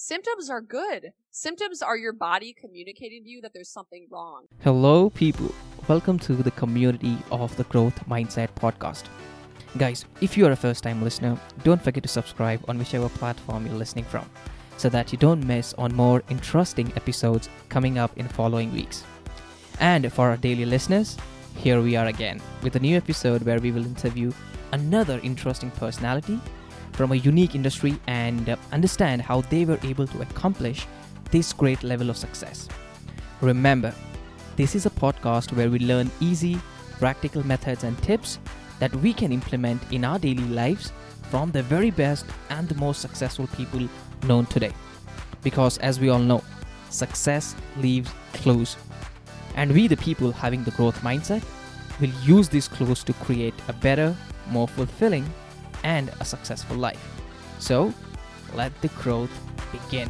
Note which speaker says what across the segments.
Speaker 1: Symptoms are good. Symptoms are your body communicating to you that there's something wrong.
Speaker 2: Hello, people. Welcome to the community of the Growth Mindset podcast. Guys, if you are a first time listener, don't forget to subscribe on whichever platform you're listening from so that you don't miss on more interesting episodes coming up in following weeks. And for our daily listeners, here we are again with a new episode where we will interview another interesting personality from a unique industry and uh, understand how they were able to accomplish this great level of success. Remember, this is a podcast where we learn easy, practical methods and tips that we can implement in our daily lives from the very best and the most successful people known today. Because as we all know, success leaves clues. And we, the people having the growth mindset, will use these clues to create a better, more fulfilling, and a successful life. So, let the growth begin.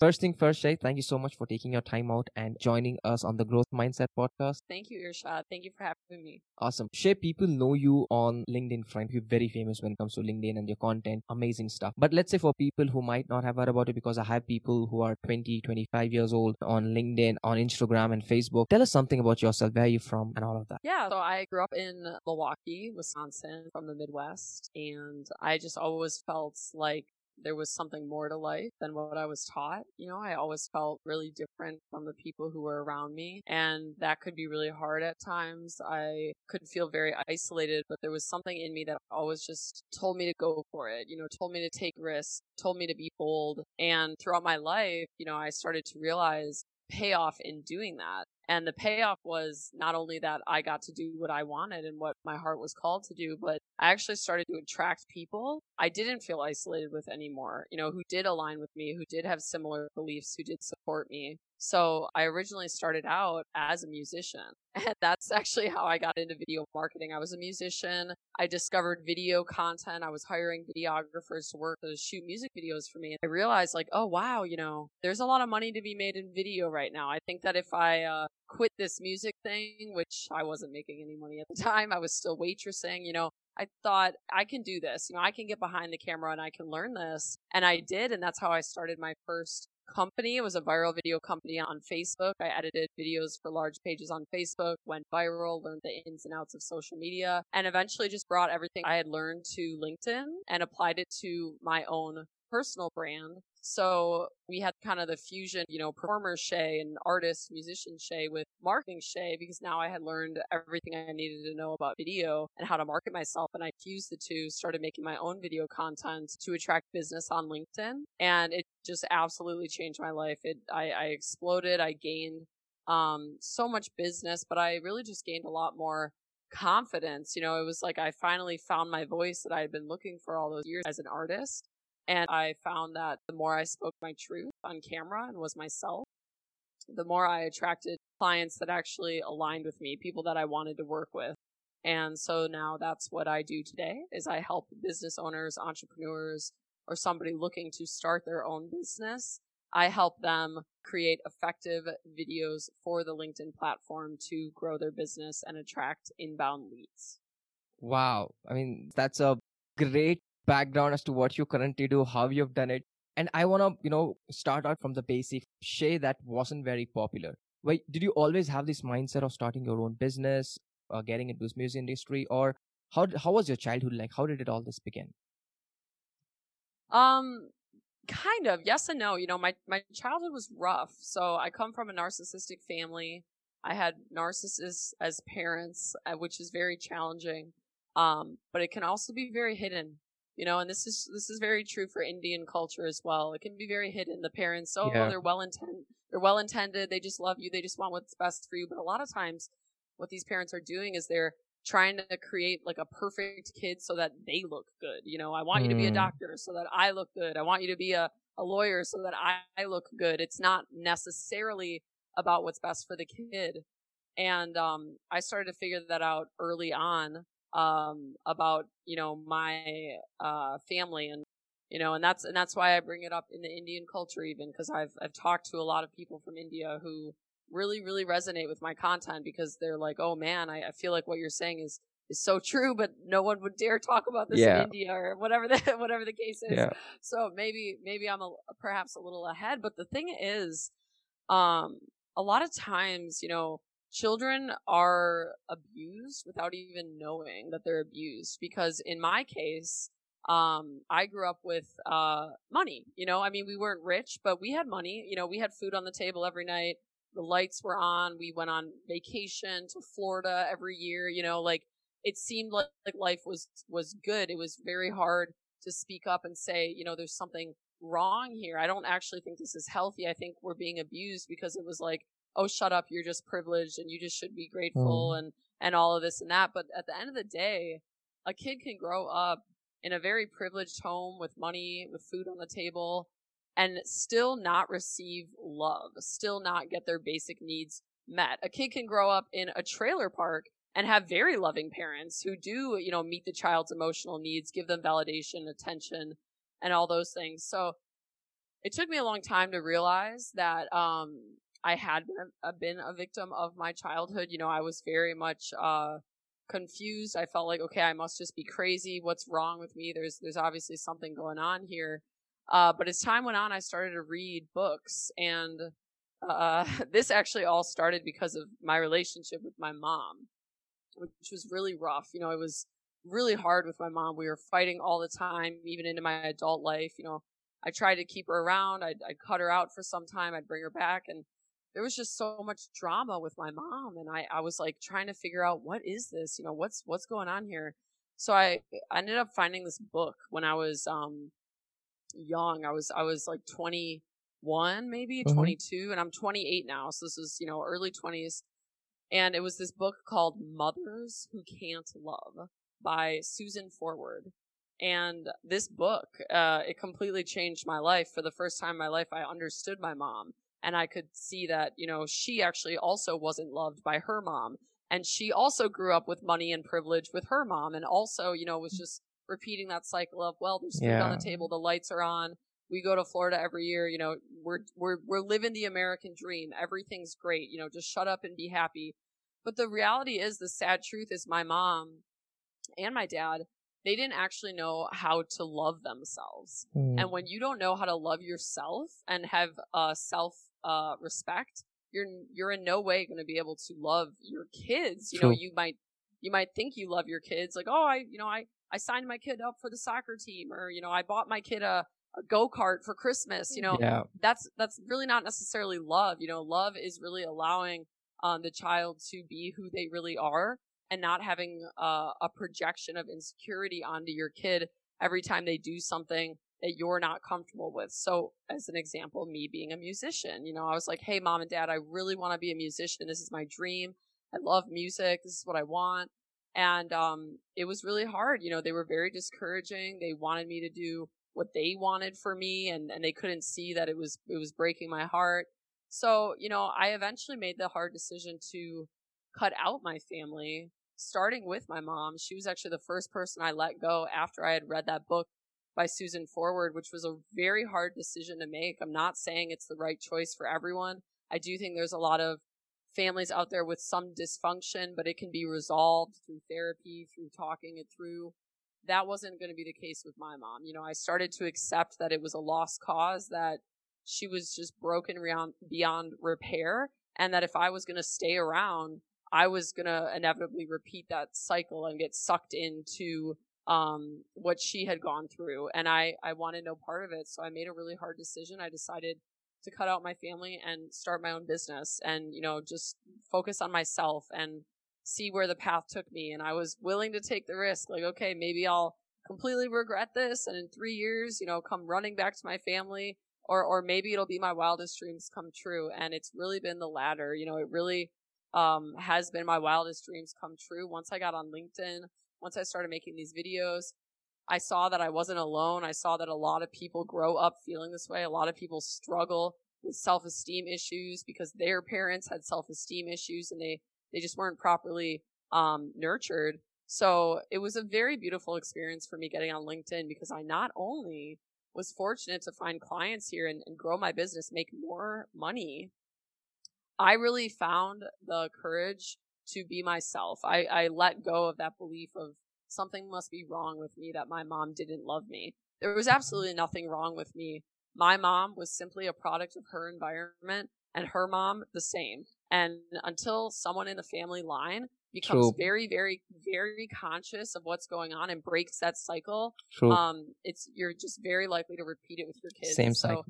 Speaker 2: First thing first, Shay, thank you so much for taking your time out and joining us on the Growth Mindset podcast.
Speaker 1: Thank you, Irshad. Thank you for having me.
Speaker 2: Awesome. Shay, people know you on LinkedIn, friend. You're very famous when it comes to LinkedIn and your content. Amazing stuff. But let's say for people who might not have heard about it, because I have people who are 20, 25 years old on LinkedIn, on Instagram, and Facebook. Tell us something about yourself, where are you from, and all of that.
Speaker 1: Yeah, so I grew up in Milwaukee, Wisconsin, from the Midwest, and I just always felt like there was something more to life than what I was taught. You know, I always felt really different from the people who were around me, and that could be really hard at times. I could feel very isolated, but there was something in me that always just told me to go for it, you know, told me to take risks, told me to be bold. And throughout my life, you know, I started to realize payoff in doing that. And the payoff was not only that I got to do what I wanted and what my heart was called to do, but I actually started to attract people I didn't feel isolated with anymore, you know, who did align with me, who did have similar beliefs, who did support me. So I originally started out as a musician. And that's actually how I got into video marketing. I was a musician. I discovered video content. I was hiring videographers to work to shoot music videos for me. And I realized like, oh wow, you know, there's a lot of money to be made in video right now. I think that if I uh, quit this music thing, which I wasn't making any money at the time, I was still waitressing, you know, I thought I can do this. You know, I can get behind the camera and I can learn this. And I did. And that's how I started my first company. It was a viral video company on Facebook. I edited videos for large pages on Facebook, went viral, learned the ins and outs of social media, and eventually just brought everything I had learned to LinkedIn and applied it to my own personal brand. So we had kind of the fusion, you know, performer Shay and artist, musician Shay with marketing Shay because now I had learned everything I needed to know about video and how to market myself. And I fused the two, started making my own video content to attract business on LinkedIn. And it just absolutely changed my life. It, I, I exploded. I gained, um, so much business, but I really just gained a lot more confidence. You know, it was like I finally found my voice that I had been looking for all those years as an artist. And I found that the more I spoke my truth on camera and was myself, the more I attracted clients that actually aligned with me, people that I wanted to work with. And so now that's what I do today is I help business owners, entrepreneurs, or somebody looking to start their own business. I help them create effective videos for the LinkedIn platform to grow their business and attract inbound leads.
Speaker 2: Wow. I mean, that's a great background as to what you currently do, how you've done it. And I want to, you know, start out from the basic. Shay, that wasn't very popular. Wait, did you always have this mindset of starting your own business, uh, getting into this music industry, or how how was your childhood like? How did it all this begin?
Speaker 1: Um, kind of yes and no. You know, my my childhood was rough. So I come from a narcissistic family. I had narcissists as parents, uh, which is very challenging. Um, but it can also be very hidden you know, and this is this is very true for Indian culture as well. It can be very hidden. The parents, oh, yeah. they're well intended, they're well intended. They just love you. They just want what's best for you. But a lot of times, what these parents are doing is they're trying to create like a perfect kid so that they look good. You know, I want mm. you to be a mm. doctor so that I look good. I want you to be a, a lawyer so that I, I look good. It's not necessarily about what's best for the kid. And um, I started to figure that out early on um, about you know my uh, family and you know and that's and that's why I bring it up in the Indian culture even because I've I've talked to a lot of people from India who really really resonate with my content because they're like oh man I, I feel like what you're saying is is so true, but no one would dare talk about this
Speaker 2: Yeah.
Speaker 1: in India or whatever the whatever the case is.
Speaker 2: Yeah.
Speaker 1: So maybe maybe I'm a, perhaps a little ahead, but the thing is, um, a lot of times, you know, children are abused without even knowing that they're abused. Because in my case, um, I grew up with uh money. You know, I mean, we weren't rich, but we had money. You know, we had food on the table every night. The lights were on. We went on vacation to Florida every year. You know, like it seemed like, like life was was good. It was very hard to speak up and say, you know, there's something wrong here. I don't actually think this is healthy. I think we're being abused because it was like, oh, shut up, you're just privileged and you just should be grateful and and all of this and that. But at the end of the day, a kid can grow up in a very privileged home with money, with food on the table, and still not receive love, still not get their basic needs met. A kid can grow up in a trailer park and have very loving parents who do, you know, meet the child's emotional needs, give them validation, attention, and all those things. So it took me a long time to realize that um, I had been a, been a victim of my childhood. You know, I was very much uh, confused. I felt like, okay, I must just be crazy. What's wrong with me? There's there's obviously something going on here. Uh, but as time went on, I started to read books, and uh, this actually all started because of my relationship with my mom, which was really rough. You know, it was really hard with my mom. We were fighting all the time, even into my adult life. You know, I tried to keep her around. I'd, I'd cut her out for some time. I'd bring her back, and there was just so much drama with my mom. And I, I was like trying to figure out what is this? You know, what's what's going on here? So I, I ended up finding this book when I was um young. I was I was like 21, maybe
Speaker 2: Mhm.
Speaker 1: 22, and I'm 28 now. So this is you know early 20s, and it was this book called Mothers Who Can't Love by Susan Forward. And this book, uh, it completely changed my life. For the first time in my life, I understood my mom, and I could see that you know she actually also wasn't loved by her mom, and she also grew up with money and privilege with her mom, and also you know was mm. just repeating that cycle of well, there's food on the table, the lights are on. We go to Florida every year. You know, we're we're we're living the American dream. Everything's great. You know, just shut up and be happy. But the reality is, the sad truth is, my mom and my dad, they didn't actually know how to love themselves.
Speaker 2: Mm.
Speaker 1: And when you don't know how to love yourself and have uh, self uh, respect, you're you're in no way going to be able to love your kids. You know, you might you might think you love your kids, like oh, I you know I I signed my kid up for the soccer team, or you know I bought my kid a, a go kart for Christmas. You know,
Speaker 2: yeah.
Speaker 1: that's that's really not necessarily love. You know, love is really allowing um, the child to be who they really are and not having a projection of insecurity onto your kid every time they do something that you're not comfortable with. So, as an example, me being a musician, you know, I was like, "Hey, mom and dad, I really want to be a musician. This is my dream. I love music. This is what I want." And um, it was really hard. You know, they were very discouraging. They wanted me to do what they wanted for me, and and they couldn't see that it was it was breaking my heart. So, you know, I eventually made the hard decision to cut out my family, starting with my mom. She was actually the first person I let go after I had read that book by Susan Forward, which was a very hard decision to make. I'm not saying it's the right choice for everyone. I do think there's a lot of families out there with some dysfunction, but it can be resolved through therapy, through talking it through. That wasn't going to be the case with my mom. You know, I started to accept that it was a lost cause, that she was just broken beyond, repair, and that if I was going to stay around, I was to inevitably repeat that cycle and get sucked into um, what she had gone through. And I, I wanted no part of it. So I made a really hard decision. I decided to cut out my family and start my own business and, you know, just focus on myself and see where the path took me. And I was willing to take the risk. Like, okay, maybe I'll completely regret this and in three years, you know, come running back to my family or, or maybe it'll be my wildest dreams come true. And it's really been the latter. You know, it really, um, has been my wildest dreams come true. Once I got on LinkedIn, once I started making these videos, I saw that I wasn't alone. I saw that a lot of people grow up feeling this way. A lot of people struggle with self-esteem issues because their parents had self-esteem issues and they, they just weren't properly, um, nurtured. So it was a very beautiful experience for me getting on LinkedIn because I not only was fortunate to find clients here and, and grow my business, make more money, I really found the courage to be myself. I, I let go of that belief of something must be wrong with me that my mom didn't love me. There was absolutely nothing wrong with me. My mom was simply a product of her environment and her mom the same. And until someone in the family line becomes True. very, very, very conscious of what's going on and breaks that cycle, True. um, it's you're just very likely to repeat it with your kids.
Speaker 2: Same cycle.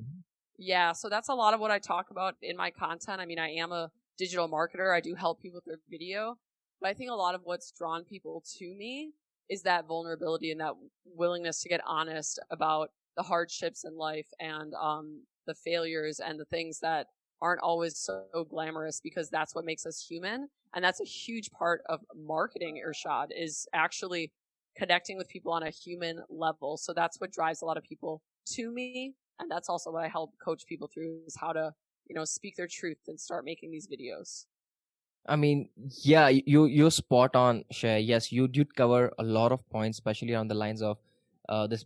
Speaker 1: Yeah, so that's a lot of what I talk about in my content. I mean, I am a digital marketer. I do help people with their video, but I think a lot of what's drawn people to me is that vulnerability and that willingness to get honest about the hardships in life and um, the failures and the things that aren't always so glamorous because that's what makes us human. And that's a huge part of marketing Irshad is actually connecting with people on a human level. So that's what drives a lot of people to me. And that's also what I help coach people through is how to, you know, speak their truth and start making these videos.
Speaker 2: I mean, yeah, you you're spot on, Shay. Yes, you did cover a lot of points, especially on the lines of uh, this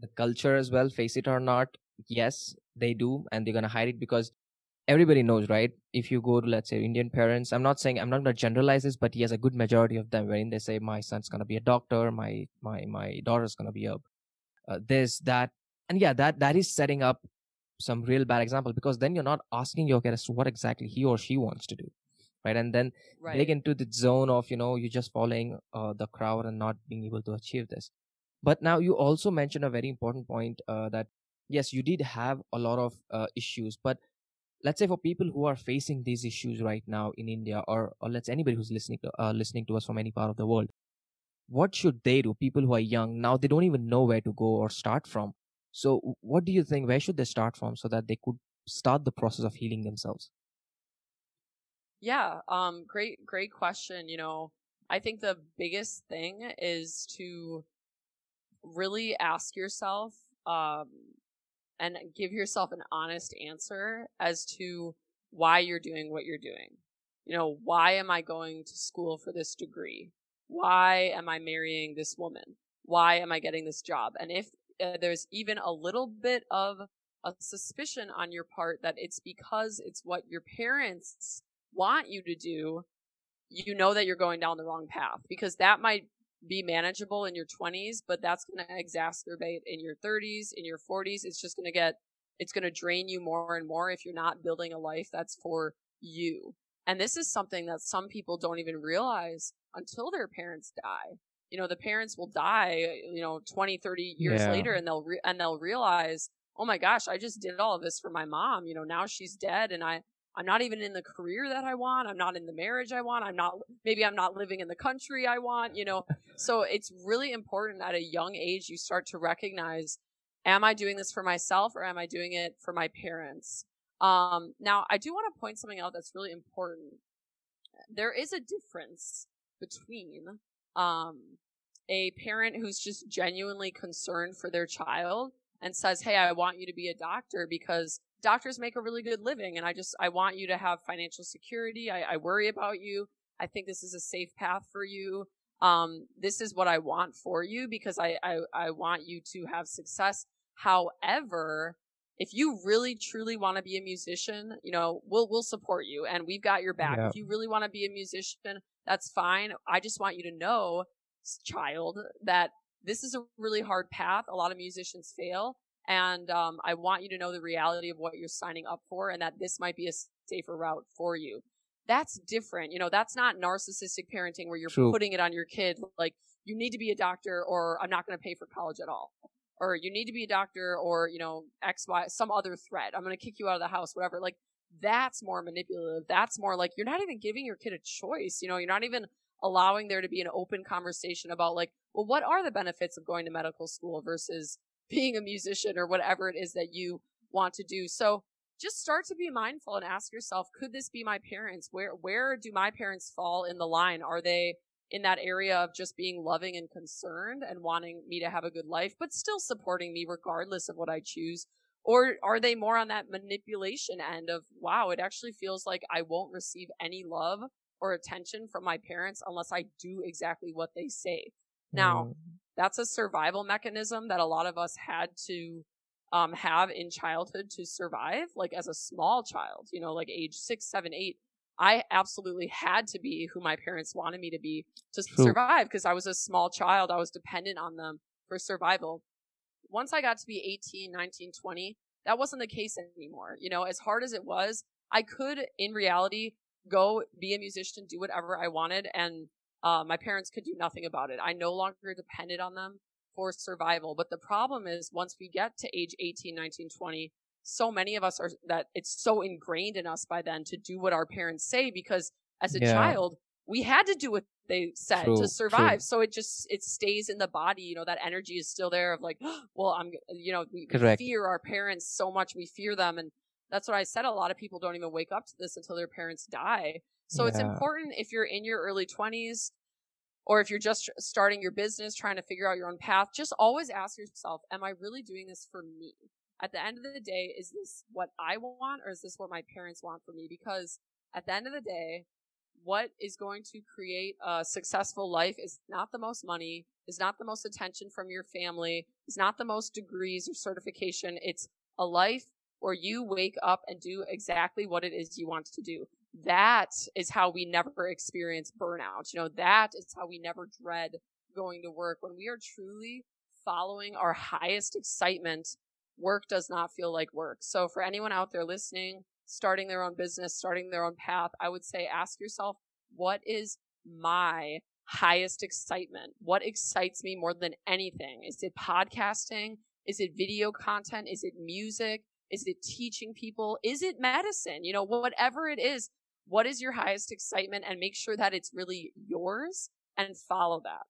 Speaker 2: the culture as well. Face it or not, yes, they do, and they're gonna hide it because everybody knows, right? If you go to let's say Indian parents, I'm not saying I'm not gonna generalize this, but yes, a good majority of them wherein they say my son's gonna be a doctor, my my my daughter's gonna be a uh, this that, and yeah, that that is setting up some real bad example because then you're not asking your to what exactly he or she wants to do right and then right. they get into the zone of you know you're just following uh, the crowd and not being able to achieve this but now you also mentioned a very important point uh, that yes you did have a lot of uh, issues but let's say for people who are facing these issues right now in India, or, or let's anybody who's listening to uh, listening to us from any part of the world, what should they do? People who are young now, they don't even know where to go or start from. So, what do you think? Where should they start from so that they could start the process of healing themselves?
Speaker 1: Yeah, um, great, great question. You know, I think the biggest thing is to really ask yourself, um, and give yourself an honest answer as to why you're doing what you're doing. You know, why am I going to school for this degree? Why am I marrying this woman? Why am I getting this job? And if uh, there's even a little bit of a suspicion on your part that it's because it's what your parents want you to do, you know that you're going down the wrong path because that might be manageable in your 20s, but that's going to exacerbate in your 30s, in your 40s. It's just going to get, it's going to drain you more and more if you're not building a life that's for you. And this is something that some people don't even realize until their parents die. You know, the parents will die, you know, 20, 30 years yeah. later and they'll, re- and they'll realize, oh my gosh, I just did all of this for my mom. You know, now she's dead and I, I'm not even in the career that I want. I'm not in the marriage I want. I'm not, maybe I'm not living in the country I want, you know. so it's really important at a young age you start to recognize, am I doing this for myself or am I doing it for my parents? Um, now I do want to point something out that's really important. There is a difference between, um, a parent who's just genuinely concerned for their child and says, Hey, I want you to be a doctor because doctors make a really good living and I just, I want you to have financial security. I, I worry about you. I think this is a safe path for you. Um, this is what I want for you because I, I, I want you to have success. However, if you really truly want to be a musician, you know, we'll, we'll support you and we've got your back. If you really want to be a musician, that's fine. I just want you to know, child, that this is a really hard path. A lot of musicians fail. And um, I want you to know the reality of what you're signing up for and that this might be a safer route for you. That's different. You know, that's not narcissistic parenting where you're True. putting it on your kid like, you need to be a doctor or I'm not going to pay for college at all. Or you need to be a doctor or, you know, X, Y, some other threat. I'm going to kick you out of the house, whatever. Like, that's more manipulative. That's more like you're not even giving your kid a choice. You know, you're not even allowing there to be an open conversation about like, well, what are the benefits of going to medical school versus being a musician or whatever it is that you want to do. So just start to be mindful and ask yourself, could this be my parents? Where, where do my parents fall in the line? Are they in that area of just being loving and concerned and wanting me to have a good life, but still supporting me regardless of what I choose? Or are they more on that manipulation end of, wow, it actually feels like I won't receive any love or attention from my parents unless I do exactly what they say. Now, mm that's a survival mechanism that a lot of us had to um, have in childhood to survive, like as a small child, you know, like age six, seven, eight. I absolutely had to be who my parents wanted me to be to
Speaker 2: True.
Speaker 1: survive because I was a small child. I was dependent on them for survival. Once I got to be 18, 19, 20, that wasn't the case anymore. You know, as hard as it was, I could in reality go be a musician, do whatever I wanted, and uh, my parents could do nothing about it. I no longer depended on them for survival. But the problem is once we get to age 18, 19, 20, so many of us are that it's so ingrained in us by then to do what our parents say because as a
Speaker 2: Yeah.
Speaker 1: child, we had to do what they said
Speaker 2: True,
Speaker 1: to
Speaker 2: true.
Speaker 1: survive. So it just, it stays in the body. You know, that energy is still there of like, well, I'm, you know, we,
Speaker 2: Correct.
Speaker 1: fear our parents so much. We fear them. And that's what I said. A lot of people don't even wake up to this until their parents die. So it's important if you're in your early 20s or if you're just starting your business, trying to figure out your own path, just always ask yourself, am I really doing this for me? At the end of the day, is this what I want or is this what my parents want for me? Because at the end of the day, what is going to create a successful life is not the most money, is not the most attention from your family, is not the most degrees or certification. It's a life where you wake up and do exactly what it is you want to do. That is how we never experience burnout. You know, that is how we never dread going to work. When we are truly following our highest excitement, work does not feel like work. So for anyone out there listening, starting their own business, starting their own path, I would say ask yourself, what is my highest excitement? What excites me more than anything? Is it podcasting? Is it video content? Is it music? Is it teaching people? Is it medicine? You know, whatever it is, what is your highest excitement and make sure that it's really yours and follow that.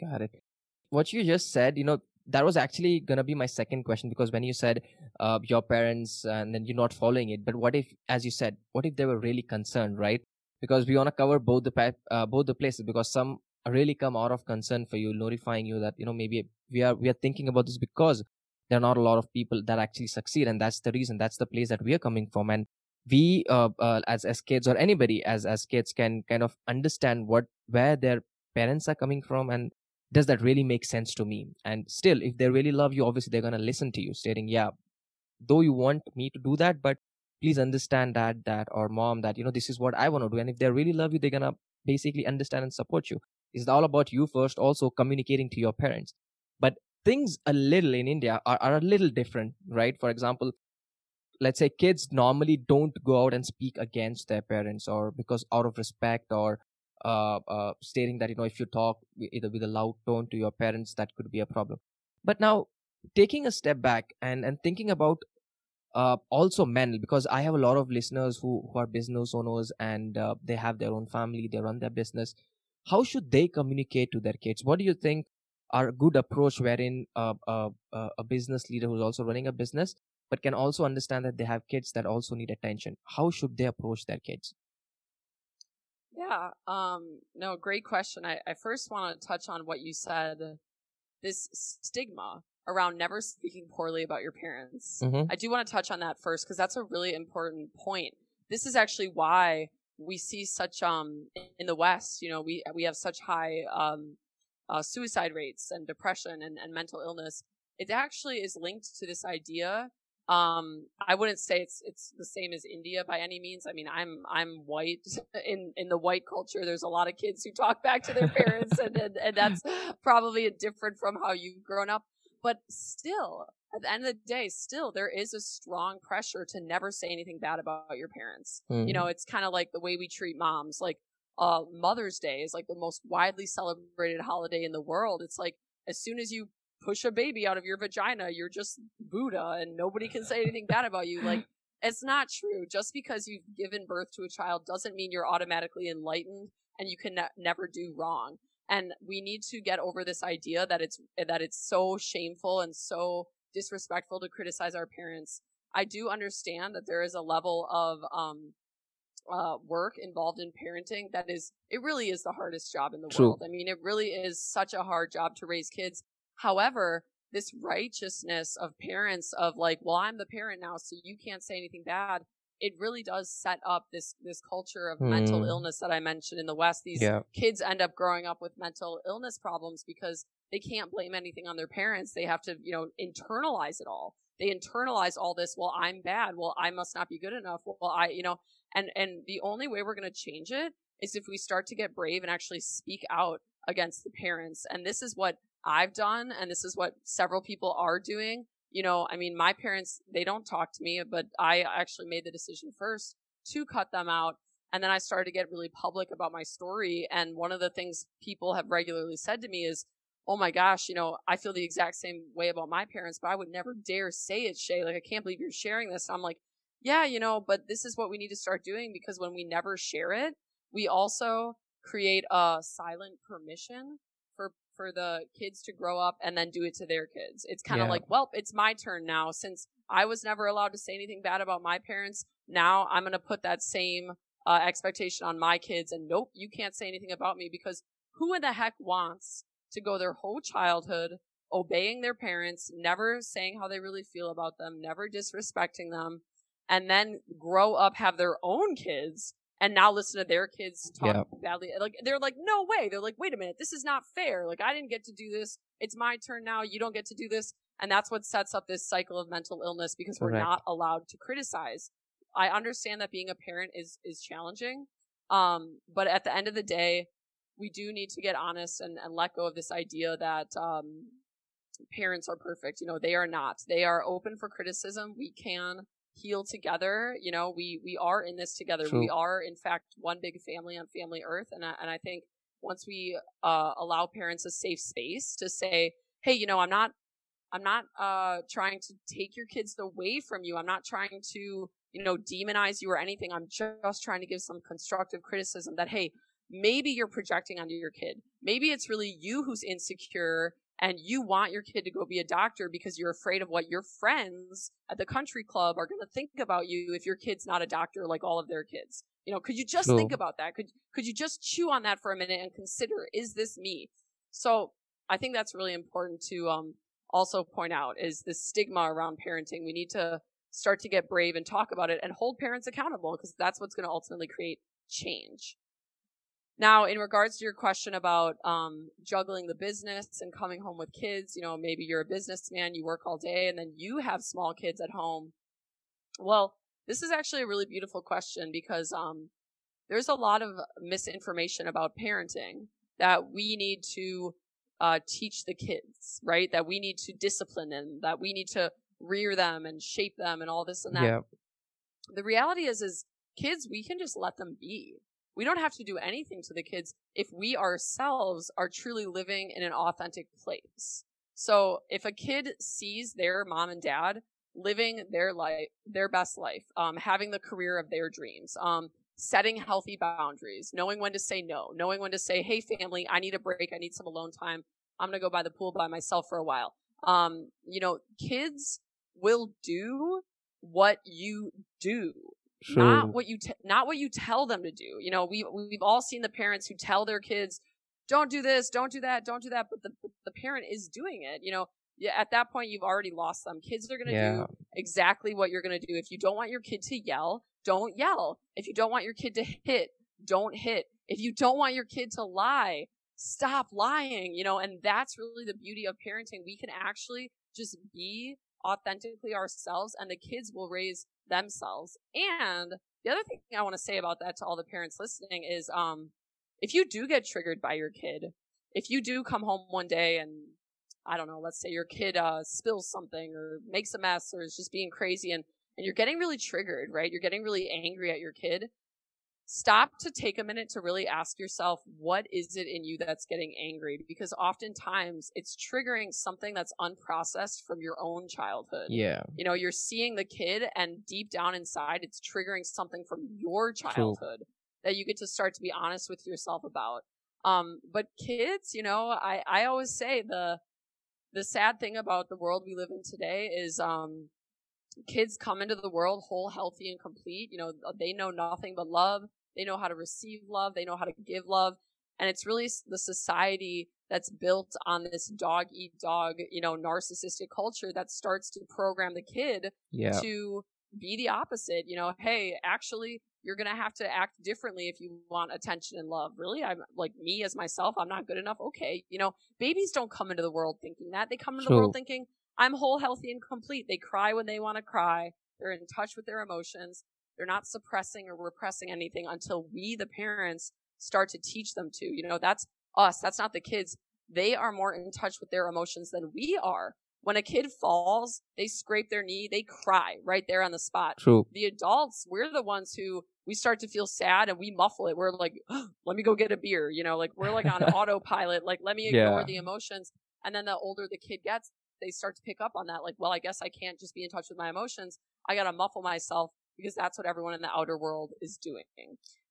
Speaker 2: Got it. What you just said, you know, that was actually gonna be my second question because when you said uh, your parents and then you're not following it, but what if, as you said, what if they were really concerned, right? Because we wanna cover both the pa- uh, both the places because some really come out of concern for you, notifying you that you know maybe we are we are thinking about this because there are not a lot of people that actually succeed, and that's the reason. That's the place that we are coming from, and we uh, uh, as as kids or anybody as as kids can kind of understand what where their parents are coming from and does that really make sense to me? And still if they really love you obviously they're going to listen to you stating yeah though you want me to do that but please understand dad that or mom that you know this is what i want to do. And if they really love you they're going to basically understand and support you. It's all about you first also communicating to your parents. But things a little in india are, are a little different right? For example let's say kids normally don't go out and speak against their parents or because out of respect or uh, uh, stating that you know if you talk either with a loud tone to your parents that could be a problem. But now taking a step back and and thinking about uh, also men because i have a lot of listeners who, who are business owners and uh, they have their own family they run their business. How should they communicate to their kids? What do you think are a good approach wherein uh, a business leader who's also running a business but can also understand that they have kids that also need attention? How should they approach their kids
Speaker 1: Yeah. Um, no, great question. I, I first want to touch on what you said, this stigma around never speaking poorly about your parents.
Speaker 2: mm-hmm.
Speaker 1: I do want to touch on that first because that's a really important point. This is actually why we see such um in the West, you know, we we have such high um uh, suicide rates and depression and, and mental illness. It actually is linked to this idea. Um, I wouldn't say it's it's the same as India by any means. I mean, I'm I'm white in in the white culture. There's a lot of kids who talk back to their parents, and, and and that's probably different from how you've grown up. But still, at the end of the day, still there is a strong pressure to never say anything bad about your parents. You know, it's kind of like the way we treat moms. Like, uh, Mother's Day is like the most widely celebrated holiday in the world. It's like as soon as you push a baby out of your vagina, you're just Buddha and nobody can say anything bad about you. Like, it's not true. Just because you've given birth to a child doesn't mean you're automatically enlightened and you can ne- never do wrong. And we need to get over this idea that it's that it's so shameful and so disrespectful to criticize our parents. I do understand that there is a level of um uh work involved in parenting that is it really is the hardest job in the
Speaker 2: True.
Speaker 1: world. I mean, it really is such a hard job to raise kids. However, this righteousness of parents of like, well, I'm the parent now, so you can't say anything bad. It really does set up this this culture of mental
Speaker 2: Hmm.
Speaker 1: illness that I mentioned in the West. These
Speaker 2: yeah
Speaker 1: kids end up growing up with mental illness problems because they can't blame anything on their parents. They have to, you know, internalize it all. They internalize all this. Well, I'm bad. Well, I must not be good enough. Well, I, you know, And and the only way we're going to change it is if we start to get brave and actually speak out against the parents. And this is what I've done and this is what several people are doing. You know, I mean, my parents, they don't talk to me, but I actually made the decision first to cut them out. And then I started to get really public about my story. And one of the things people have regularly said to me is, oh my gosh, you know, I feel the exact same way about my parents, but I would never dare say it, Shay. Like, I can't believe you're sharing this. I'm like, yeah, you know, but this is what we need to start doing because when we never share it, we also create a silent permission for the kids to grow up and then do it to their kids. It's kind of yeah. like, well, it's my turn now since I was never allowed to say anything bad about my parents. Now I'm going to put that same uh, expectation on my kids and nope, you can't say anything about me because who in the heck wants to go their whole childhood obeying their parents, never saying how they really feel about them, never disrespecting them, and then grow up, have their own kids, and now listen to their kids talk yep. badly. Like they're like, no way. They're like, wait a minute, this is not fair. Like I didn't get to do this. It's my turn now. You don't get to do this. And that's what sets up this cycle of mental illness because Correct. we're not allowed to criticize. I understand that being a parent is is challenging. Um, but at the end of the day, we do need to get honest and, and let go of this idea that um, parents are perfect. You know, they are not. They are open for criticism. We can heal together. You know, we we are in this together. True. We are, in fact, one big family on Family Earth, and I, and I think once we uh, allow parents a safe space to say, "Hey, you know, I'm not." I'm not uh, trying to take your kids away from you. I'm not trying to, you know, demonize you or anything. I'm just trying to give some constructive criticism that, hey, maybe you're projecting onto your kid. Maybe it's really you who's insecure and you want your kid to go be a doctor because you're afraid of what your friends at the country club are going to think about you if your kid's not a doctor like all of their kids. You know, could you just think about that? Could could you just chew on that for a minute and consider is this me? So, I think that's really important to um also point out is the stigma around parenting. We need to start to get brave and talk about it and hold parents accountable because that's what's going to ultimately create change. Now, in regards to your question about um, juggling the business and coming home with kids, you know, maybe you're a businessman, you work all day, and then you have small kids at home. Well, this is actually a really beautiful question because um, there's a lot of misinformation about parenting that we need to uh, teach the kids, right? That we need to discipline them, that we need to rear them and shape them and all this and that. Yeah. The reality is, is kids, we can just let them be we don't have to do anything to the kids if we ourselves are truly living in an authentic place. So if a kid sees their mom and dad living their life, their best life, um, having the career of their dreams, um, setting healthy boundaries, knowing when to say no, knowing when to say, Hey, family, I need a break. I need some alone time. I'm going to go by the pool by myself for a while. Um, you know, kids will do what you do. Sure. Not what you not what you tell them to do. You know, we we've all seen the parents who tell their kids, "Don't do this, don't do that, don't do that," but the the parent is doing it. You know, at that point you've already lost them. Kids are going to yeah. do exactly what you're going to do. If you don't want your kid to yell, don't yell. If you don't want your kid to hit, don't hit. If you don't want your kid to lie, stop lying, you know, and that's really the beauty of parenting. We can actually just be authentically ourselves and the kids will raise themselves. And the other thing I want to say about that to all the parents listening is, um, if you do get triggered by your kid, if you do come home one day and I don't know, let's say your kid uh, spills something or makes a mess or is just being crazy and, and you're getting really triggered, right? You're getting really angry at your kid stop to take a minute to really ask yourself, what is it in you that's getting angry? Because oftentimes it's triggering something that's unprocessed from your own childhood.
Speaker 2: Yeah.
Speaker 1: You know, you're seeing the kid and deep down inside, it's triggering something from your childhood True. that you get to start to be honest with yourself about. Um, but kids, you know, I, I always say the, the sad thing about the world we live in today is, um, kids come into the world whole, healthy, and complete. You know, uh, they know nothing but love. They know how to receive love. They know how to give love. And it's really the society that's built on this dog eat dog, you know, narcissistic culture that starts to program the kid yeah. to be the opposite. You know, hey, actually, you're going to have to act differently if you want attention and love. Really? I'm like me as myself. I'm not good enough. Okay. You know, babies don't come into the world thinking that. They come into True. the world thinking, I'm whole, healthy, and complete. They cry when they want to cry. They're in touch with their emotions. They're not suppressing or repressing anything until we, the parents, start to teach them to. You know, that's us. That's not the kids. They are more in touch with their emotions than we are. When a kid falls, they scrape their knee, they cry right there on the spot.
Speaker 2: True.
Speaker 1: The adults, we're the ones who we start to feel sad and we muffle it. We're like, oh, let me go get a beer. You know, like we're like on autopilot. Like, let me ignore
Speaker 2: Yeah.
Speaker 1: the emotions. And then the older the kid gets, they start to pick up on that. Like, well, I guess I can't just be in touch with my emotions. I got to muffle myself because that's what everyone in the outer world is doing.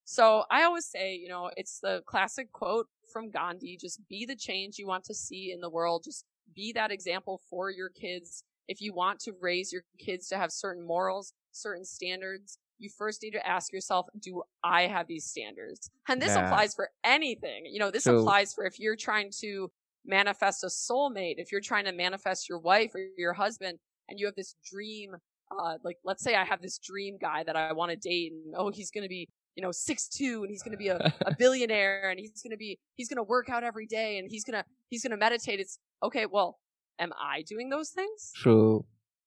Speaker 1: So I always say, you know, it's the classic quote from Gandhi just be the change you want to see in the world. Just be that example for your kids. If you want to raise your kids to have certain morals, certain standards, you first need to ask yourself, do I have these standards? And this
Speaker 2: Yeah.
Speaker 1: applies for anything. You know, this
Speaker 2: True.
Speaker 1: applies for if you're trying to manifest a soulmate, if you're trying to manifest your wife or your husband and you have this dream, uh, like let's say I have this dream guy that I want to date and oh, he's going to be, you know, six two and he's going to be a, a billionaire and he's going to be, he's going to work out every day and he's going to, he's going to meditate. It's okay. Well, am I doing those things?
Speaker 2: True.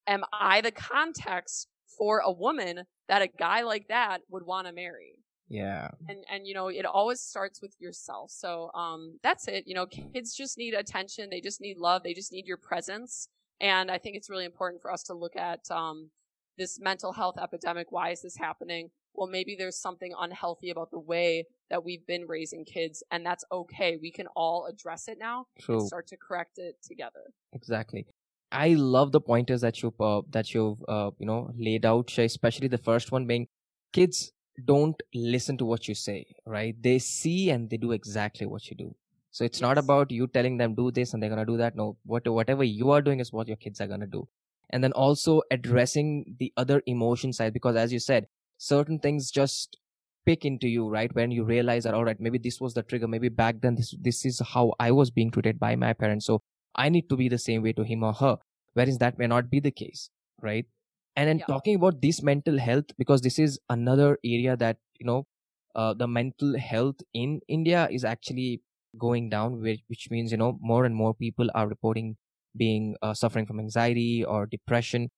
Speaker 1: Am I the context for a woman that a guy like that would want to marry?
Speaker 2: Yeah.
Speaker 1: and and you know it always starts with yourself so um that's it you know kids just need attention they just need love they just need your presence and i think it's really important for us to look at um this mental health epidemic why is this happening well maybe there's something unhealthy about the way that we've been raising kids and that's okay we can all address it now
Speaker 2: True.
Speaker 1: and start to correct it together
Speaker 2: Exactly. I love the pointers that you uh, that you've uh, you know laid out, especially the first one being kids don't listen to what you say, right? They see and they do exactly what you do. So it's not about you telling them do this and they're gonna do that. No, what whatever you are doing is what your kids are gonna do. And then also addressing the other emotion side because as you said, certain things just pick into you, right? When you realize that all right, maybe this was the trigger, maybe back then this this is how I was being treated by my parents. So I need to be the same way to him or her, whereas that may not be the case, right? And then
Speaker 1: Yeah.
Speaker 2: talking about this mental health, because this is another area that, you know, uh, the mental health in India is actually going down, which, which means, you know, more and more people are reporting being uh, suffering from anxiety or depression.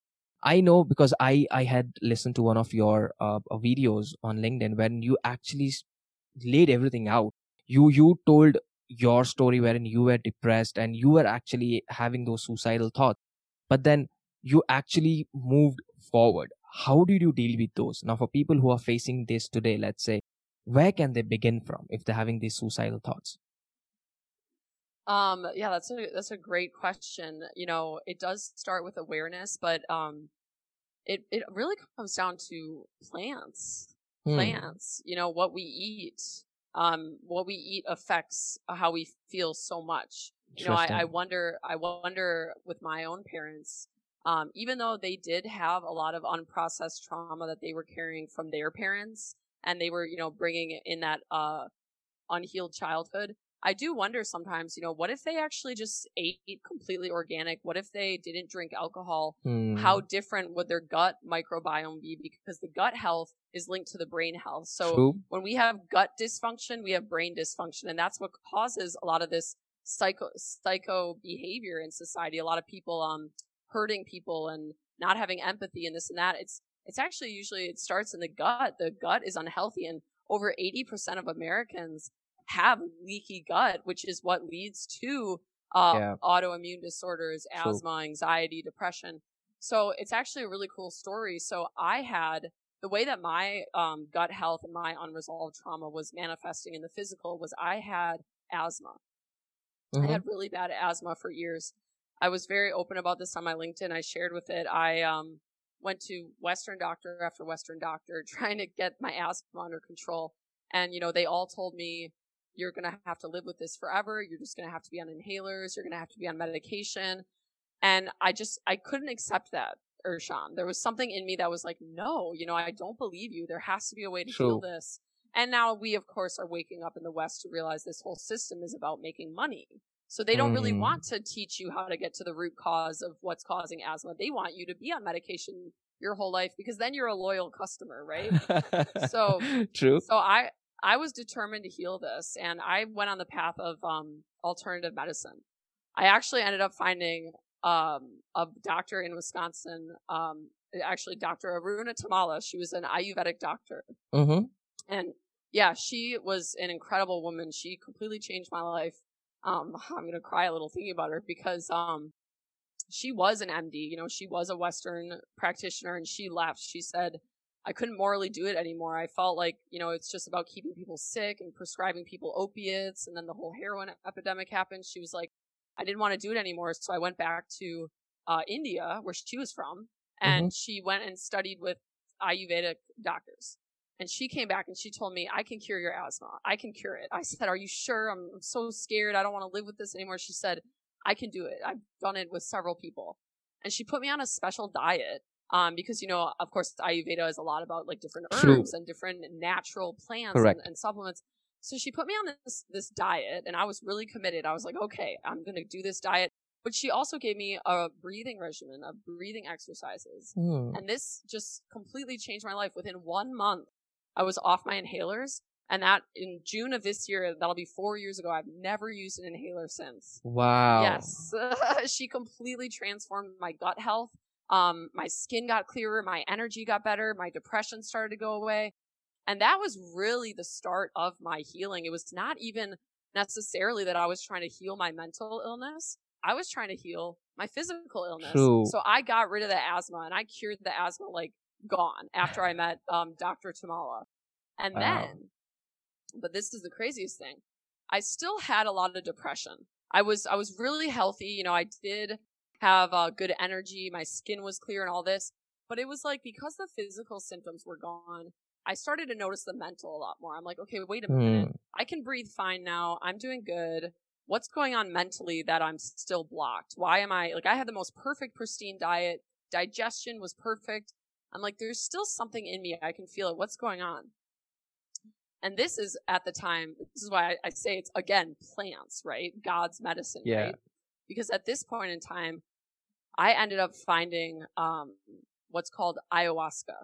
Speaker 2: I know because I, I had listened to one of your uh, uh, videos on LinkedIn when you actually laid everything out. You, you told your story wherein you were depressed and you were actually having those suicidal thoughts but then you actually moved forward how did you deal with those now for people who are facing this today let's say where can they begin from if they're having these suicidal thoughts
Speaker 1: Um, yeah, that's a that's a great question. You know, it does start with awareness, but um, it it really comes down to plants.
Speaker 2: Hmm.
Speaker 1: Plants. You know, what we eat. Um, what we eat affects how we feel so much. You know, I, I wonder. I wonder with my own parents. Um, even though they did have a lot of unprocessed trauma that they were carrying from their parents, and they were, you know, bringing in that uh, unhealed childhood, I do wonder sometimes, you know, what if they actually just ate completely organic? What if they didn't drink alcohol?
Speaker 2: Hmm.
Speaker 1: How different would their gut microbiome be? Because the gut health is linked to the brain health. So
Speaker 2: True.
Speaker 1: when we have gut dysfunction, we have brain dysfunction, and that's what causes a lot of this psycho psycho behavior in society. A lot of people um hurting people and not having empathy and this and that. It's it's actually usually it starts in the gut. The gut is unhealthy, and over eighty percent of Americans have leaky gut, which is what leads to uh,
Speaker 2: Yeah.
Speaker 1: autoimmune disorders,
Speaker 2: True.
Speaker 1: asthma, anxiety, depression. So it's actually a really cool story. So I had the way that my um, gut health and my unresolved trauma was manifesting in the physical was I had asthma. I
Speaker 2: Mhm.
Speaker 1: had really bad asthma for years. I was very open about this on my LinkedIn. I shared with it. I um, went to Western doctor after Western doctor trying to get my asthma under control. And, you know, they all told me, you're going to have to live with this forever. You're just going to have to be on inhalers. You're going to have to be on medication. And I just, I couldn't accept that, Irshad. There was something in me that was like, no, you know, I don't believe you. There has to be a way to heal
Speaker 2: True.
Speaker 1: this. And now we, of course, are waking up in the West to realize this whole system is about making money. So they don't really
Speaker 2: Mm.
Speaker 1: want to teach you how to get to the root cause of what's causing asthma. They want you to be on medication your whole life because then you're a loyal customer, right? So-
Speaker 2: true.
Speaker 1: so I I was determined to heal this and I went on the path of um alternative medicine. I actually ended up finding um a doctor in Wisconsin um actually Dr. Aruna Tamala. She was an Ayurvedic doctor.
Speaker 2: Mm-hmm.
Speaker 1: And yeah, she was an incredible woman. She completely changed my life. Um, I'm gonna cry a little thinking about her because um, she was an MD. You know, she was a Western practitioner, and she left. She said, "I couldn't morally do it anymore. I felt like you know it's just about keeping people sick and prescribing people opiates, and then the whole heroin epidemic happened. She was like, I didn't want to do it anymore, so I went back to uh, India, where she was from, and
Speaker 2: Mm-hmm.
Speaker 1: she went and studied with Ayurvedic doctors." And she came back and she told me, I can cure your asthma. I can cure it. I said, Are you sure? I'm, I'm so scared. I don't want to live with this anymore. She said, I can do it. I've done it with several people. And she put me on a special diet. Um, because you know, of course, Ayurveda is a lot about like different
Speaker 2: True.
Speaker 1: herbs and different natural plants and, and supplements. So she put me on this this diet, and I was really committed. I was like, okay, I'm gonna do this diet. But she also gave me a breathing regimen of breathing exercises.
Speaker 2: Hmm.
Speaker 1: And this just completely changed my life. Within one month, I was off my inhalers. And that in June of this year, that'll be four years ago. I've never used an inhaler since.
Speaker 2: Wow.
Speaker 1: Yes. she completely transformed my gut health. Um, my skin got clearer. My energy got better. My depression started to go away. And that was really the start of my healing. It was not even necessarily that I was trying to heal my mental illness. I was trying to heal my physical illness.
Speaker 2: True.
Speaker 1: So I got rid of the asthma and I cured the asthma like gone after I met um, Dr. Tamala. And
Speaker 2: Wow.
Speaker 1: then, but this is the craziest thing. I still had a lot of depression. I was I was really healthy. You know, I did have uh, good energy. My skin was clear and all this. But it was like because the physical symptoms were gone, I started to notice the mental a lot more. I'm like, okay, wait a minute.
Speaker 2: Hmm.
Speaker 1: I can breathe fine now. I'm doing good. What's going on mentally that I'm still blocked? Why am I like I had the most perfect pristine diet. Digestion was perfect. I'm like, there's still something in me. I can feel it. What's going on? And this is at the time, this is why I, I say it's again plants, right? God's medicine,
Speaker 2: Yeah.
Speaker 1: right? Because at this point in time, I ended up finding um, what's called ayahuasca.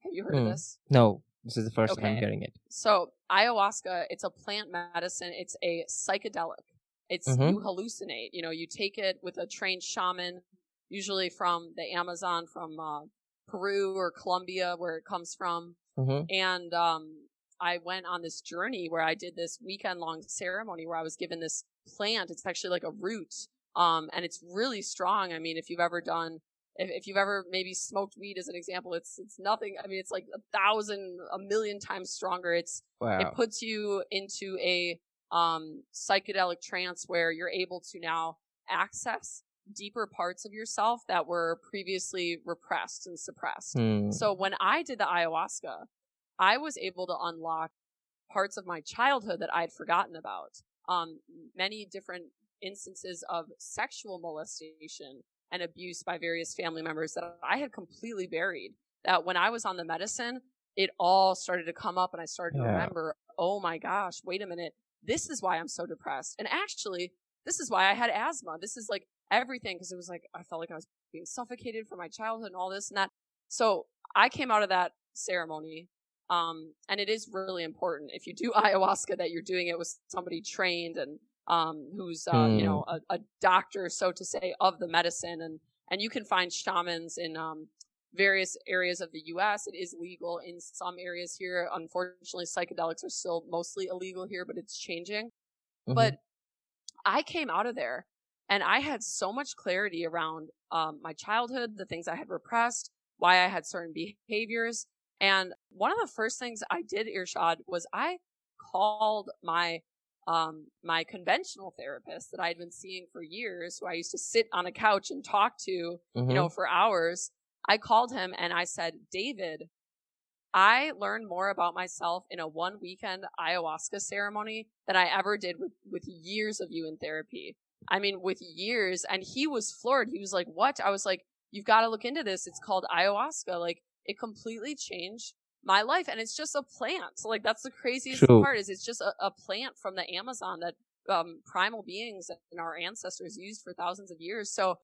Speaker 1: Have you heard
Speaker 2: Hmm.
Speaker 1: of this?
Speaker 2: No, this is the first time I'm
Speaker 1: Okay.
Speaker 2: getting it.
Speaker 1: So ayahuasca, it's a plant medicine. It's a psychedelic. It's
Speaker 2: Mhm.
Speaker 1: you hallucinate. You know, you take it with a trained shaman, usually from the Amazon, from uh, Peru or Colombia, where it comes from.
Speaker 2: Mm-hmm.
Speaker 1: And um, I went on this journey where I did this weekend long ceremony where I was given this plant. It's actually like a root, um, and it's really strong. I mean, if you've ever done, if, if you've ever maybe smoked weed as an example, it's it's nothing. I mean, it's like a thousand, a million times stronger. It's
Speaker 2: Wow.
Speaker 1: it puts you into a um, psychedelic trance where you're able to now access deeper parts of yourself that were previously repressed and suppressed.
Speaker 2: Hmm.
Speaker 1: So when I did the ayahuasca, I was able to unlock parts of my childhood that I had forgotten about. Um, many different instances of sexual molestation and abuse by various family members that I had completely buried. That when I was on the medicine, it all started to come up and I started to
Speaker 2: Yeah.
Speaker 1: remember, oh my gosh, wait a minute. This is why I'm so depressed. And actually, this is why I had asthma. This is like everything because it was like I felt like I was being suffocated from my childhood and all this and that. So I came out of that ceremony. Um, and it is really important if you do ayahuasca that you're doing it with somebody trained and um, who's uh, you
Speaker 2: Hmm.
Speaker 1: know a, a doctor, so to say, of the medicine. And and you can find shamans in um, various areas of the U.S. It is legal in some areas here. Unfortunately, psychedelics are still mostly illegal here, but it's changing.
Speaker 2: Mhm.
Speaker 1: But I came out of there and I had so much clarity around um, my childhood, the things I had repressed, why I had certain behaviors. And one of the first things I did, Irshad, was I called my um, my conventional therapist that I had been seeing for years, who I used to sit on a couch and talk to,
Speaker 2: Mhm.
Speaker 1: you know, for hours. I called him and I said, David, I learned more about myself in a one weekend ayahuasca ceremony than I ever did with, with years of you in therapy. I mean, with years. And he was floored. He was like, What? I was like, You've got to look into this. It's called ayahuasca. Like, it completely changed my life. And it's just a plant. So, like, that's the craziest
Speaker 2: True.
Speaker 1: part is it's just a, a plant from the Amazon that um, primal beings and our ancestors used for thousands of years. So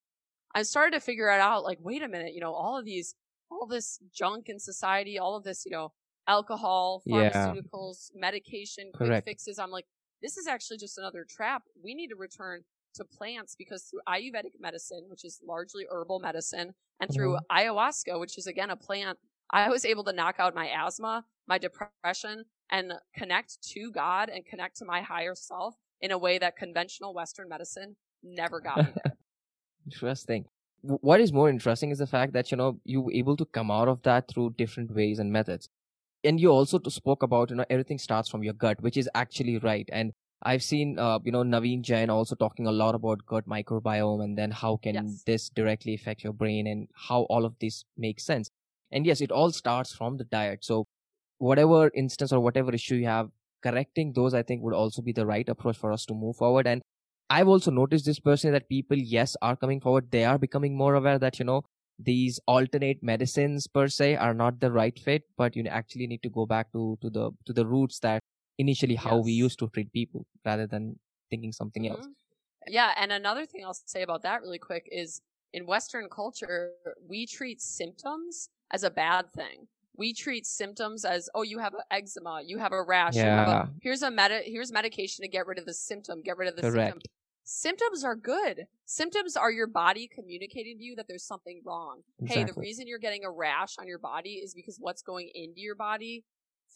Speaker 1: I started to figure it out. Like, wait a minute, you know, all of these, all this junk in society, all of this, you know, alcohol,
Speaker 2: Yeah.
Speaker 1: pharmaceuticals, medication, quick
Speaker 2: Correct.
Speaker 1: fixes. I'm like, this is actually just another trap. We need to return to plants because through Ayurvedic medicine, which is largely herbal medicine, and through
Speaker 2: Mhm.
Speaker 1: ayahuasca, which is again a plant, I was able to knock out my asthma, my depression, and connect to God and connect to my higher self in a way that conventional Western medicine never got me there.
Speaker 2: Interesting. What is more interesting is the fact that you know you were able to come out of that through different ways and methods, and you also spoke about you know everything starts from your gut, which is actually right. And I've seen uh, you know Naveen Jain also talking a lot about gut microbiome and then how can
Speaker 1: Yes.
Speaker 2: this directly affect your brain and how all of this makes sense. And yes, it all starts from the diet. So whatever instance or whatever issue you have, correcting those I think would also be the right approach for us to move forward. And I've also noticed this personally that people, yes, are coming forward. They are becoming more aware that, you know, these alternate medicines per se are not the right fit, but you actually need to go back to, to the, to the roots that initially how we used to treat people rather than thinking something else.
Speaker 1: Mhm. Yeah, and another thing I'll say about that really quick is in Western culture, we treat symptoms as a bad thing. We treat symptoms as, oh, you have a eczema, you have a rash, you have
Speaker 2: Yeah.
Speaker 1: a, here's a meta, here's medication to get rid of the symptom, get rid of the
Speaker 2: Correct.
Speaker 1: symptom. Symptoms are good. Symptoms are your body communicating to you that there's something wrong. Hey, the reason you're getting a rash on your body is because what's going into your body,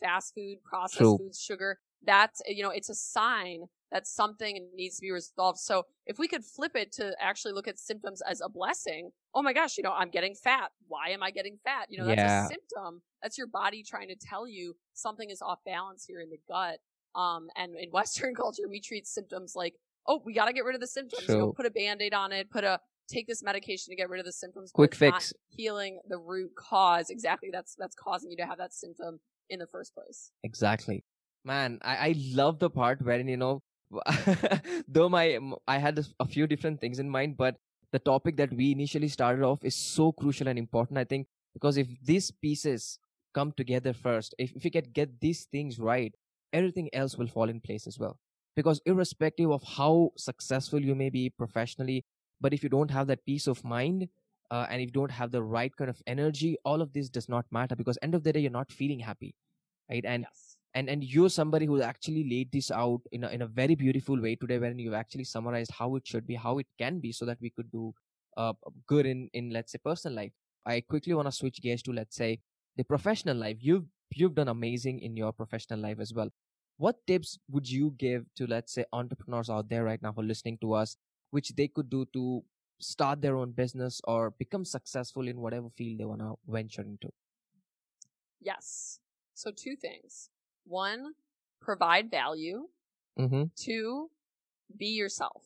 Speaker 1: fast food, processed
Speaker 2: True.
Speaker 1: foods, sugar, that's, you know, it's a sign that something needs to be resolved. So if we could flip it to actually look at symptoms as a blessing, oh my gosh, you know, I'm getting fat. Why am I getting fat? You know, that's
Speaker 2: Yeah.
Speaker 1: a symptom. That's your body trying to tell you something is off balance here in the gut. Um, and in Western culture, we treat symptoms like, oh, we got to get rid of the symptoms. You know, put a band-aid on it, put a, take this medication to get rid of the symptoms.
Speaker 2: Quick fix.
Speaker 1: Healing the root cause. Exactly. That's, that's causing you to have that symptom in the first place.
Speaker 2: Exactly. Man, I, I love the part wherein, you know, though my I had a few different things in mind, but the topic that we initially started off is so crucial and important, I think, because if these pieces come together first, if, if we can get these things right, everything else will fall in place as well. Because irrespective of how successful you may be professionally, but if you don't have that peace of mind, uh, and if you don't have the right kind of energy, all of this does not matter because end of the day, you're not feeling happy, right? And
Speaker 1: yes.
Speaker 2: and and you're somebody who actually laid this out in a, in a very beautiful way today when you've actually summarized how it should be how it can be so that we could do uh, good in in let's say personal life i quickly want to switch gears to let's say the professional life you've you've done amazing in your professional life as well what tips would you give to let's say entrepreneurs out there right now who are listening to us which they could do to start their own business or become successful in whatever field they want to venture into
Speaker 1: Yes. So two things. One, provide value.
Speaker 2: mm-hmm.
Speaker 1: Two, be yourself.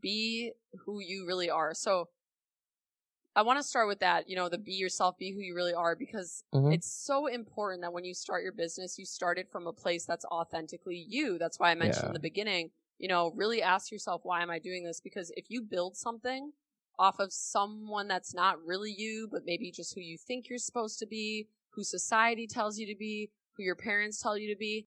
Speaker 1: Be who you really are. So I want to start with that, you know, the be yourself, be who you really are, because
Speaker 2: Mhm.
Speaker 1: it's so important that when you start your business, you start it from a place that's authentically you. That's why I mentioned
Speaker 2: Yeah.
Speaker 1: in the beginning, you know, really ask yourself, why am I doing this? Because if you build something off of someone that's not really you, but maybe just who you think you're supposed to be, who society tells you to be, who your parents tell you to be,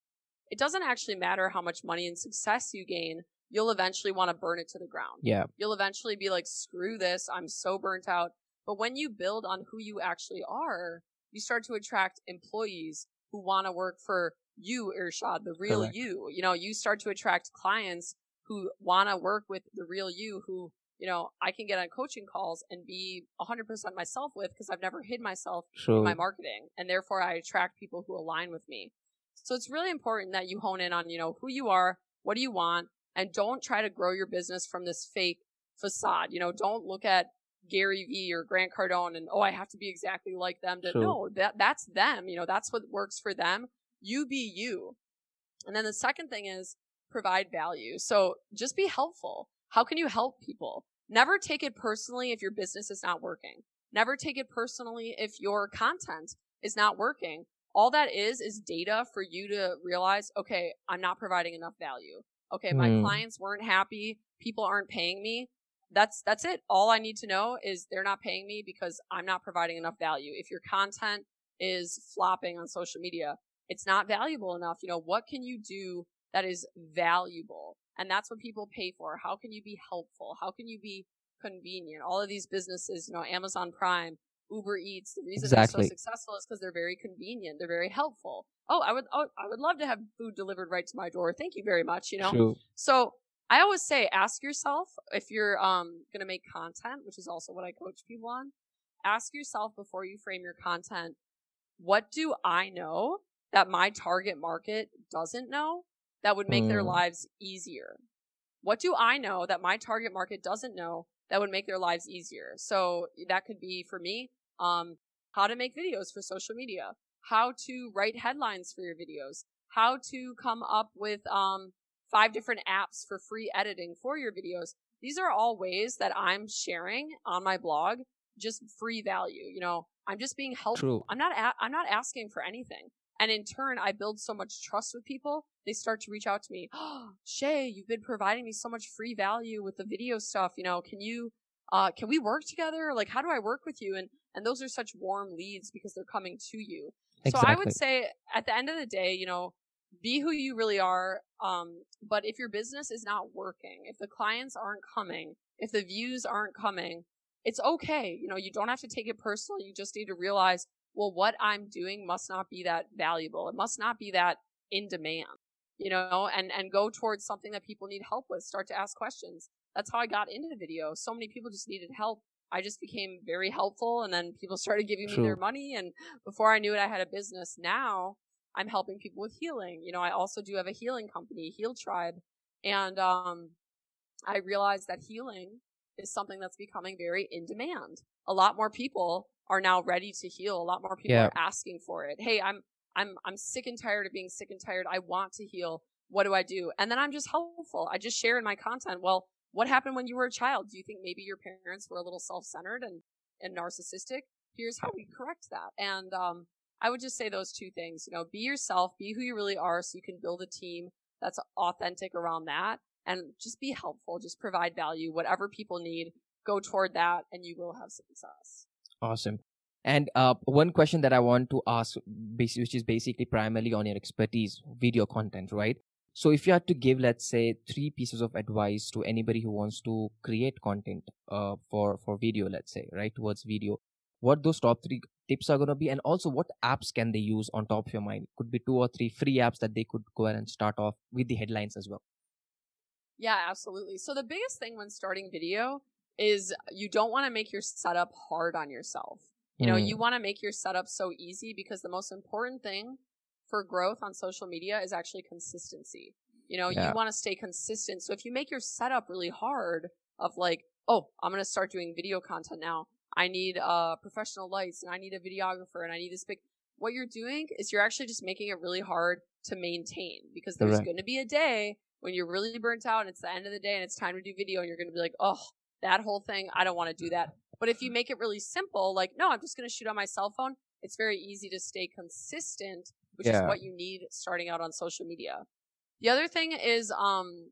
Speaker 1: it doesn't actually matter how much money and success you gain. You'll eventually want to burn it to the ground.
Speaker 2: yeah
Speaker 1: You'll eventually be like, screw this. I'm so burnt out. But when you build on who you actually are, you start to attract employees who want to work for you, Irshad, the real
Speaker 2: Correct.
Speaker 1: you. You know, you start to attract clients who want to work with the real you who, you know, I can get on coaching calls and be 100% myself with because I've never hid myself
Speaker 2: true
Speaker 1: my marketing and therefore I attract people who align with me. So it's really important that you hone in on, you know, who you are, what do you want, and don't try to grow your business from this fake facade. You know, don't look at Gary Vee or Grant Cardone and, oh, I have to be exactly like them to,
Speaker 2: True.
Speaker 1: no, that, that's them. You know, that's what works for them. You be you. And then the second thing is provide value. So just be helpful. How can you help people? Never take it personally if your business is not working. Never take it personally if your content is not working. All that is is data for you to realize, okay, I'm not providing enough value. Okay, my
Speaker 2: Hmm.
Speaker 1: clients weren't happy. People aren't paying me. That's that's it. All I need to know is they're not paying me because I'm not providing enough value. If your content is flopping on social media, it's not valuable enough. You know, what can you do that is valuable? And that's what people pay for. How can you be helpful? How can you be convenient? All of these businesses, you know, Amazon Prime, Uber Eats, the reason
Speaker 2: Exactly.
Speaker 1: they're so successful is because they're very convenient. They're very helpful. Oh, I would, oh, I would love to have food delivered right to my door. Thank you very much. You know,
Speaker 2: true
Speaker 1: so I always say, ask yourself if you're um, going to make content, which is also what I coach people on. Ask yourself before you frame your content, what do I know that my target market doesn't know that would make mm. their lives easier? What do I know that my target market doesn't know that would make their lives easier? So that could be for me, um, how to make videos for social media, how to write headlines for your videos, how to come up with um, five different apps for free editing for your videos. These are all ways that I'm sharing on my blog, just free value. You know, I'm just being helpful. True. I'm not, a- I'm not asking for anything. And in turn, I build so much trust with people. They start to reach out to me. Oh, Shay, you've been providing me so much free value with the video stuff. You know, can you, uh, can we work together? Like, how do I work with you? And, and those are such warm leads because they're coming to you. Exactly. So I would say at the end of the day, you know, be who you really are. Um, but if your business is not working, if the clients aren't coming, if the views aren't coming, it's okay. You know, you don't have to take it personal. You just need to realize, well, what I'm doing must not be that valuable. It must not be that in demand, you know, and, and go towards something that people need help with. Start to ask questions. That's how I got into the video. So many people just needed help. I just became very helpful and then people started giving True. me their money. And before I knew it, I had a business. Now I'm helping people with healing. You know, I also do have a healing company, Heal Tribe. And, um, I realized that healing is something that's becoming very in demand. A lot more people are now ready to heal. A lot more people yeah. are asking for it. Hey, I'm, I'm, I'm sick and tired of being sick and tired. I want to heal. What do I do? And then I'm just helpful. I just share in my content. Well, what happened when you were a child? Do you think maybe your parents were a little self-centered and, and narcissistic? Here's how we correct that. And, um, I would just say those two things. You know, be yourself, be who you really are so you can build a team that's authentic around that and just be helpful, just provide value, whatever people need, go toward that and you will have success.
Speaker 2: Awesome. And uh, one question that I want to ask, which is basically primarily on your expertise, video content, right? So if you had to give, let's say, three pieces of advice to anybody who wants to create content uh, for for video, let's say, right, towards video, what those top three tips are going to be and also what apps can they use on top of your mind could be two or three free apps that they could go ahead and start off with the headlines as well
Speaker 1: yeah absolutely so the biggest thing when starting video is you don't want to make your setup hard on yourself you know mm. you want to make your setup so easy because the most important thing for growth on social media is actually consistency you know yeah. you want to stay consistent so if you make your setup really hard of like oh i'm going to start doing video content now I need uh, professional lights and I need a videographer and I need this big. What you're doing is you're actually just making it really hard to maintain because there's going to be a day when you're really burnt out and it's the end of the day and it's time to do video and you're going to be like, oh, that whole thing, I don't want to do that. But if you make it really simple, like, no, I'm just going to shoot on my cell phone, it's very easy to stay consistent, which yeah. is what you need starting out on social media. The other thing is, um,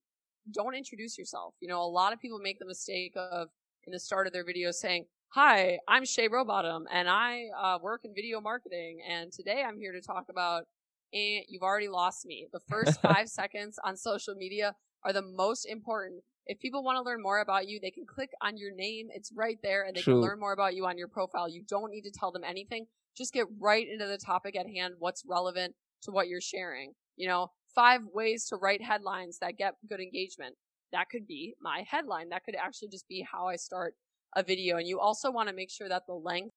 Speaker 1: don't introduce yourself. You know, a lot of people make the mistake of in the start of their video saying, Hi, I'm Shay Rowbottom, and I uh, work in video marketing. And today I'm here to talk about. And you've already lost me. The first five seconds on social media are the most important. If people want to learn more about you, they can click on your name. It's right there, and they True. can learn more about you on your profile. You don't need to tell them anything. Just get right into the topic at hand. What's relevant to what you're sharing? You know, five ways to write headlines that get good engagement. That could be my headline. That could actually just be how I start a video. And you also want to make sure that the length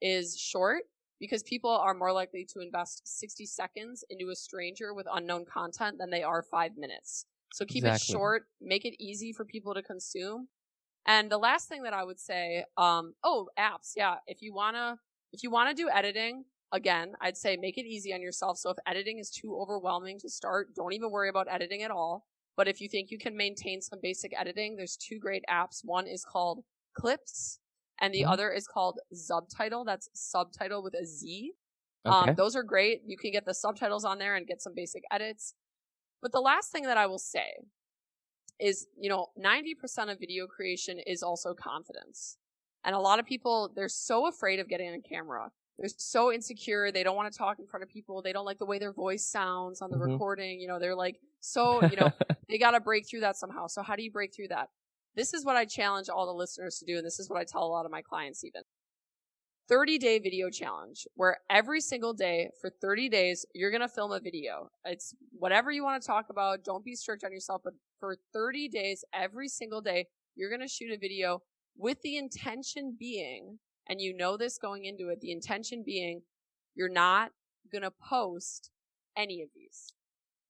Speaker 1: is short because people are more likely to invest 60 seconds into a stranger with unknown content than they are five minutes. So keep exactly. it short, make it easy for people to consume. And the last thing that I would say, um, oh, apps. Yeah. If you want to, if you want to do editing, again, I'd say make it easy on yourself. So if editing is too overwhelming to start, don't even worry about editing at all. But if you think you can maintain some basic editing, there's two great apps. One is called clips, and the mm-hmm. other is called Subtitle. That's subtitle with a Z. Um, okay. Um, those are great. You can get the subtitles on there and get some basic edits. But the last thing that I will say is, you know, 90% of video creation is also confidence. And a lot of people, they're so afraid of getting on camera. They're so insecure. They don't want to talk in front of people. They don't like the way their voice sounds on the mm-hmm. recording. You know, they're like, so, you know, they got to break through that somehow. So how do you break through that? This is what I challenge all the listeners to do, and this is what I tell a lot of my clients even. 30 day video challenge where every single day for 30 days, you're going to film a video. It's whatever you want to talk about. Don't be strict on yourself, but for 30 days, every single day, you're going to shoot a video with the intention being, and you know this going into it, the intention being you're not going to post any of these.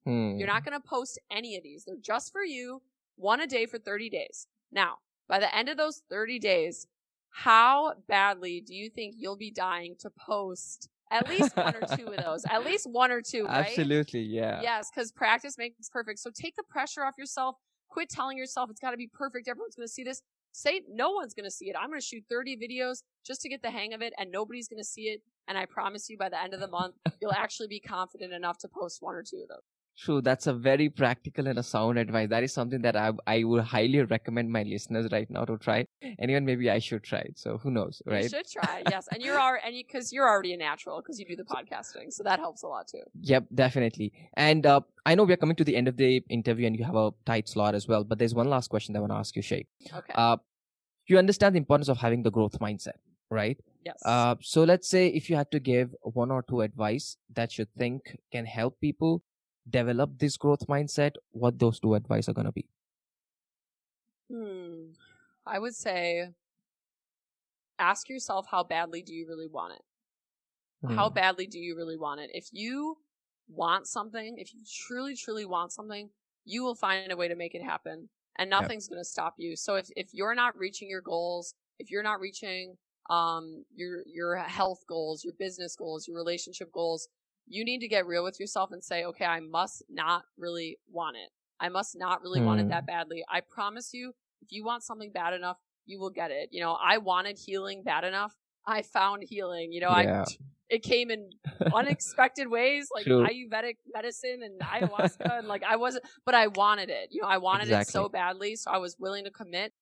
Speaker 2: Hmm.
Speaker 1: You're not going to post any of these. They're just for you, one a day for 30 days. Now, by the end of those 30 days, how badly do you think you'll be dying to post at least one or two of those? At least one or two, right?
Speaker 2: Absolutely, yeah.
Speaker 1: Yes, because practice makes perfect. So take the pressure off yourself. Quit telling yourself it's got to be perfect. Everyone's going to see this. Say no one's going to see it. I'm going to shoot 30 videos just to get the hang of it, and nobody's going to see it. And I promise you, by the end of the month, you'll actually be confident enough to post one or two of those.
Speaker 2: True, that's a very practical and a sound advice. That is something that I I would highly recommend my listeners right now to try. And even maybe I should try it. So who knows, right?
Speaker 1: You should try, yes. And you're already, and because you, are already a natural because you do the podcasting, so that helps a lot too.
Speaker 2: Yep, definitely. And uh, I know we are coming to the end of the interview, and you have a tight slot as well. But there's one last question that I want to ask you, Shay.
Speaker 1: Okay.
Speaker 2: Uh, you understand the importance of having the growth mindset, right?
Speaker 1: yes.
Speaker 2: Uh, so let's say if you had to give one or two advice that you think can help people develop this growth mindset, what those two advice are gonna be?
Speaker 1: Hmm. I would say ask yourself how badly do you really want it? How
Speaker 2: Hmm.
Speaker 1: badly do you really want it? If you want something, if you truly, truly want something, you will find a way to make it happen and
Speaker 2: Yep.
Speaker 1: nothing's going to stop you. So if, if you're not reaching your goals, if you're not reaching, um, your, your health goals, your business goals, your relationship goals, you need to get real with yourself and say, okay, I must not really want it. I must not really want it
Speaker 2: Hmm.
Speaker 1: that badly. I promise you, if you want something bad enough, you will get it. You know, I wanted healing bad enough. I found healing. You know,
Speaker 2: Yeah.
Speaker 1: I it came in unexpected ways, like
Speaker 2: True.
Speaker 1: Ayurvedic medicine and ayahuasca, and like I wasn't, but I wanted it. You know, I wanted it so badly, so I was willing to commit.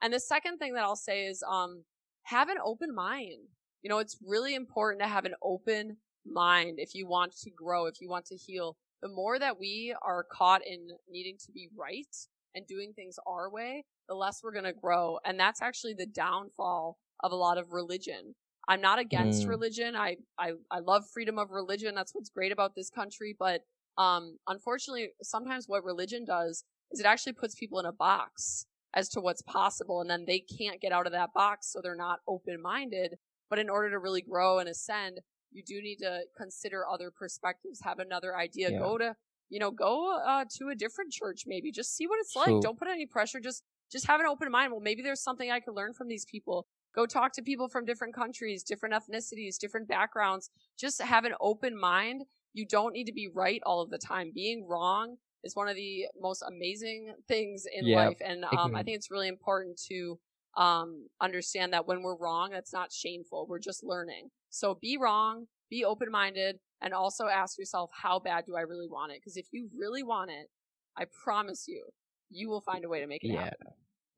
Speaker 1: And the second thing that I'll say is, um, have an open mind. You know, it's really important to have an open mind if you want to grow, if you want to heal. The more that we are caught in needing to be right and doing things our way, the less we're going to grow. And that's actually the downfall of a lot of religion. I'm not against
Speaker 2: Mm.
Speaker 1: religion. I, I, I love freedom of religion. That's what's great about this country. But, um, unfortunately, sometimes what religion does is it actually puts people in a box as to what's possible. And then they can't get out of that box. So they're not open minded. But in order to really grow and ascend, you do need to consider other perspectives, have another idea,
Speaker 2: Yeah.
Speaker 1: go to, you know, go, uh, to a different church maybe. Just see what it's
Speaker 2: True.
Speaker 1: like. Don't put any pressure. Just, just have an open mind. Well, maybe there's something I could learn from these people go talk to people from different countries, different ethnicities, different backgrounds. Just have an open mind. You don't need to be right all of the time. Being wrong is one of the most amazing things in
Speaker 2: Yeah,
Speaker 1: life. And um, I think it's really important to um, understand that when we're wrong, that's not shameful. We're just learning. So be wrong, be open minded, and also ask yourself, how bad do I really want it? Because if you really want it, I promise you, you will find a way to make it happen.
Speaker 2: Yeah.
Speaker 1: happen.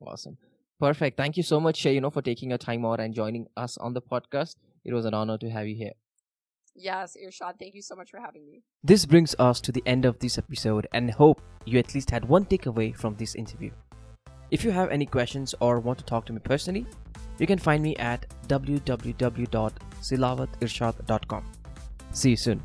Speaker 2: Awesome. Perfect. Thank you so much, Shay, you know, for taking your time out and joining us on the podcast. It was an honor to have you here.
Speaker 1: Yes, Irshad, thank you so much for having me.
Speaker 2: This brings us to the end of this episode and hope you at least had one takeaway from this interview. If you have any questions or want to talk to me personally, you can find me at www.silawathirshad.com. See you soon.